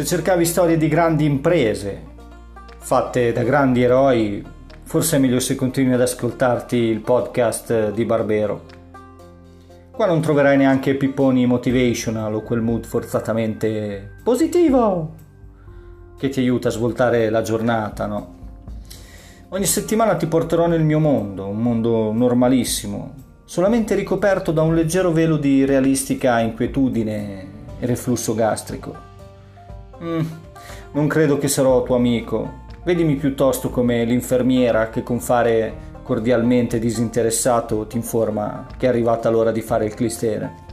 Se cercavi storie di grandi imprese, fatte da grandi eroi, forse è meglio se continui ad ascoltarti il podcast di Barbero. Qua non troverai neanche pipponi motivational o quel mood forzatamente positivo che ti aiuta a svoltare la giornata, no? Ogni settimana ti porterò nel mio mondo, un mondo normalissimo, solamente ricoperto da un leggero velo di realistica inquietudine e reflusso gastrico. Mm, non credo che sarò tuo amico. Vedimi piuttosto come l'infermiera che con fare cordialmente disinteressato ti informa che è arrivata l'ora di fare il clistere.